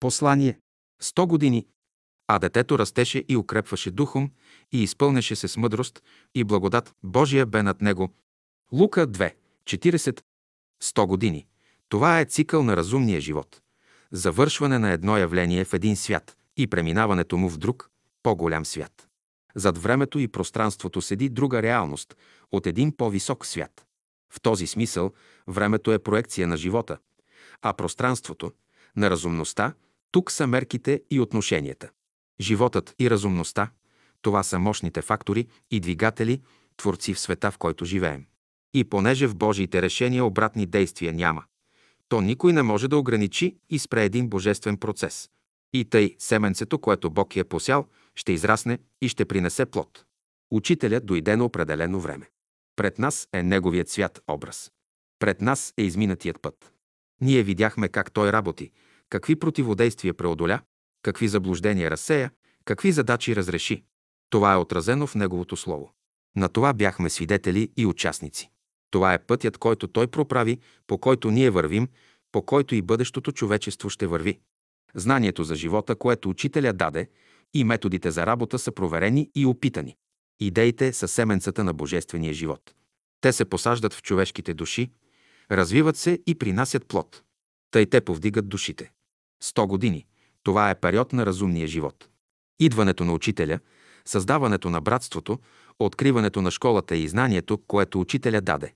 Послание. 100 години. А детето растеше и укрепваше духом и изпълнеше се с мъдрост и благодат Божия бе над него. Лука 2. 40. 100 години. Това е цикъл на разумния живот. Завършване на едно явление в един свят и преминаването му в друг, по-голям свят. Зад времето и пространството седи друга реалност от един по-висок свят. В този смисъл времето е проекция на живота, а пространството – на разумността, тук са мерките и отношенията. Животът и разумността – това са мощните фактори и двигатели, творци в света, в който живеем. И понеже в Божиите решения обратни действия няма, то никой не може да ограничи и спре един божествен процес. И тъй семенцето, което Бог е посял, ще израсне и ще принесе плод. Учителят дойде на определено време. Пред нас е неговият свят образ. Пред нас е изминатият път. Ние видяхме как той работи, какви противодействия преодоля, какви заблуждения разсея, какви задачи разреши. Това е отразено в неговото слово. На това бяхме свидетели и участници. Това е пътят, който той проправи, по който ние вървим, по който и бъдещото човечество ще върви. Знанието за живота, което учителя даде, и методите за работа са проверени и опитани. Идеите са семенцата на божествения живот. Те се посаждат в човешките души, развиват се и принасят плод. Тъй те повдигат душите. Сто години. Това е период на разумния живот. Идването на учителя, създаването на братството, откриването на школата и знанието, което учителя даде.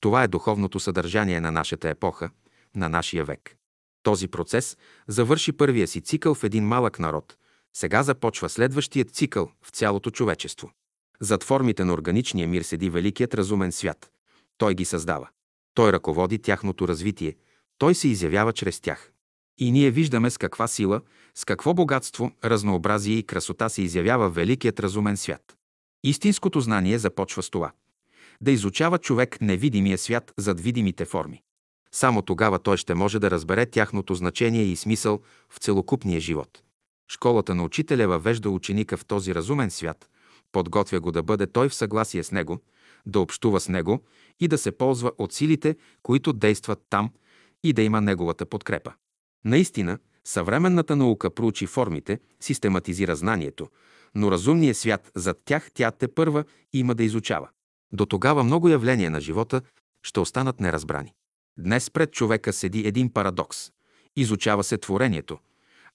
Това е духовното съдържание на нашата епоха, на нашия век. Този процес завърши първия си цикъл в един малък народ. Сега започва следващият цикъл в цялото човечество. Зад формите на органичния мир седи великият разумен свят. Той ги създава. Той ръководи тяхното развитие. Той се изявява чрез тях. И ние виждаме с каква сила, с какво богатство, разнообразие и красота се изявява великият разумен свят. Истинското знание започва с това. Да изучава човек невидимия свят зад видимите форми. Само тогава той ще може да разбере тяхното значение и смисъл в целокупния живот. Школата на учителя въвежда ученика в този разумен свят, подготвя го да бъде той в съгласие с него, да общува с него и да се ползва от силите, които действат там и да има неговата подкрепа. Наистина, съвременната наука проучи формите, систематизира знанието, но разумният свят зад тях тя те първа има да изучава. До тогава много явления на живота ще останат неразбрани. Днес пред човека седи един парадокс. Изучава се творението,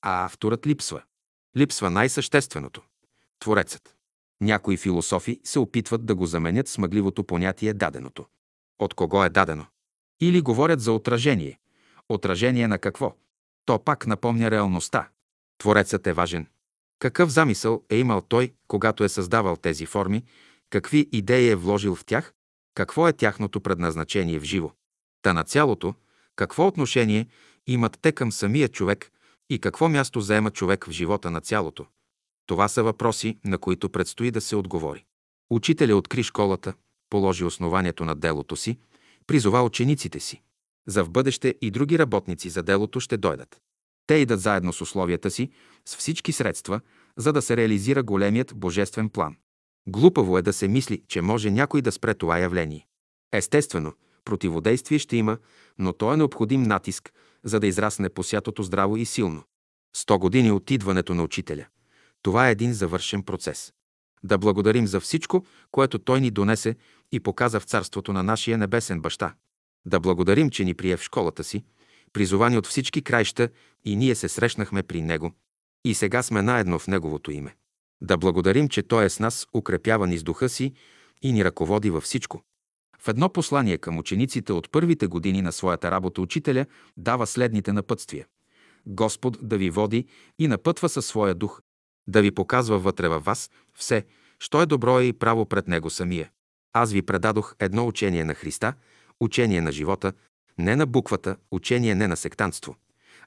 а авторът липсва. Липсва най-същественото – Творецът. Някои философи се опитват да го заменят с мъгливото понятие даденото. От кого е дадено? Или говорят за отражение. Отражение на какво? То пак напомня реалността. Творецът е важен. Какъв замисъл е имал той, когато е създавал тези форми, какви идеи е вложил в тях, какво е тяхното предназначение в живо. Та на цялото, какво отношение имат те към самия човек и какво място заема човек в живота на цялото. Това са въпроси, на които предстои да се отговори. Учителя откри школата, положи основанието на делото си, призова учениците си. За в бъдеще и други работници за делото ще дойдат. Те идат заедно с условията си, с всички средства, за да се реализира големият божествен план. Глупаво е да се мисли, че може някой да спре това явление. Естествено, противодействие ще има, но то е необходим натиск, за да израсне посятото здраво и силно. Сто години от идването на учителя. Това е един завършен процес. Да благодарим за всичко, което той ни донесе и показа в царството на нашия небесен баща. Да благодарим, че ни прие в школата си, призовани от всички краища и ние се срещнахме при него. И сега сме наедно в неговото име. Да благодарим, че той е с нас, укрепява с духа си и ни ръководи във всичко. В едно послание към учениците от първите години на своята работа учителя дава следните напътствия. Господ да ви води и напътва със своя дух, да ви показва вътре във вас все, що е добро и право пред Него самия. Аз ви предадох едно учение на Христа, учение на живота, не на буквата, учение не на сектантство,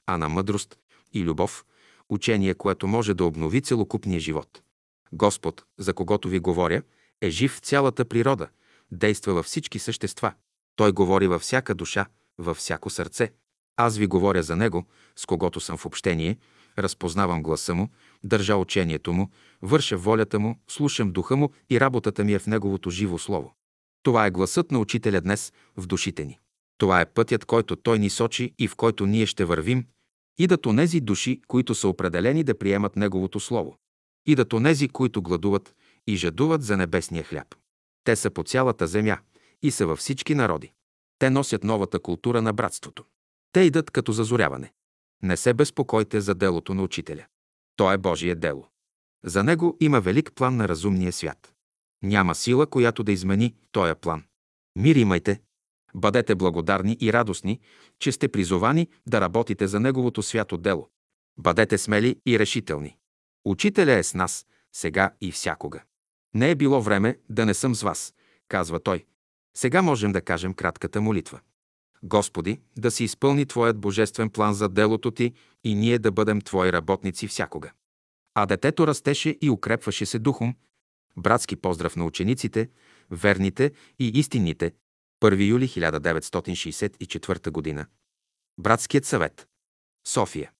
а на мъдрост и любов, учение, което може да обнови целокупния живот. Господ, за когото ви говоря, е жив в цялата природа, действа във всички същества. Той говори във всяка душа, във всяко сърце. Аз ви говоря за Него, с когото съм в общение, разпознавам гласа Му, държа учението Му, върша волята Му, слушам духа Му и работата ми е в Неговото живо Слово. Това е гласът на Учителя днес в душите ни. Това е пътят, който Той ни сочи и в който ние ще вървим, Идат онези души, които са определени да приемат Неговото Слово. Идат онези, които гладуват и жадуват за небесния хляб. Те са по цялата земя и са във всички народи. Те носят новата култура на братството. Те идат като зазоряване. Не се безпокойте за делото на учителя. То е Божие дело. За него има велик план на разумния свят. Няма сила, която да измени този план. Мир имайте. Бъдете благодарни и радостни, че сте призовани да работите за Неговото свято дело. Бъдете смели и решителни. Учителя е с нас, сега и всякога. Не е било време да не съм с вас, казва той. Сега можем да кажем кратката молитва. Господи, да се изпълни Твоят божествен план за делото Ти и ние да бъдем Твои работници всякога. А детето растеше и укрепваше се духом. Братски поздрав на учениците, верните и истинните. 1 юли 1964 г. Братският съвет. София.